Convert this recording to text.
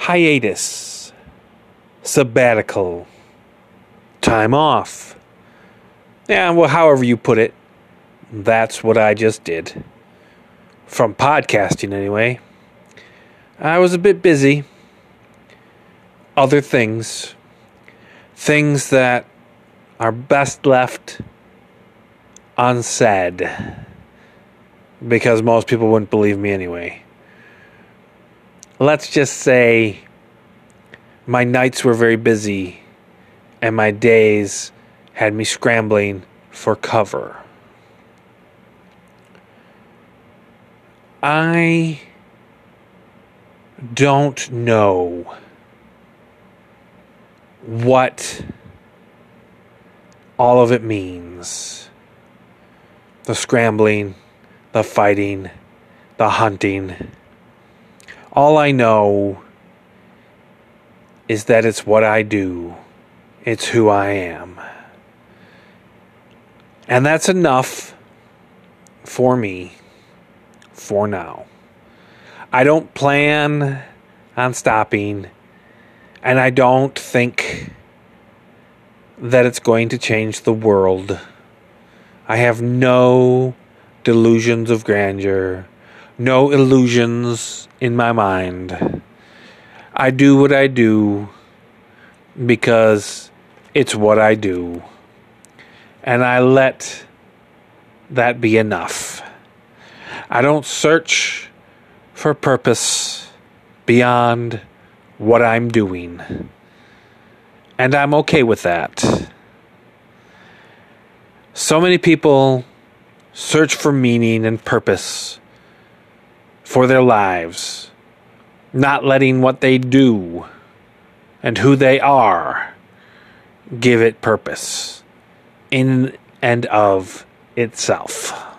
hiatus, sabbatical, time off. Yeah, well, however you put it, that's what I just did. From podcasting, anyway. I was a bit busy. Other things. Things that are best left unsaid. Because most people wouldn't believe me anyway. Let's just say my nights were very busy and my days had me scrambling for cover. I don't know what all of it means the scrambling, the fighting, the hunting. All I know is that it's what I do, it's who I am. And that's enough for me for now. I don't plan on stopping, and I don't think that it's going to change the world. I have no delusions of grandeur, no illusions in my mind. I do what I do because it's what I do. And I let that be enough. I don't search for purpose beyond what I'm doing. And I'm okay with that. So many people search for meaning and purpose for their lives, not letting what they do and who they are give it purpose in and of itself.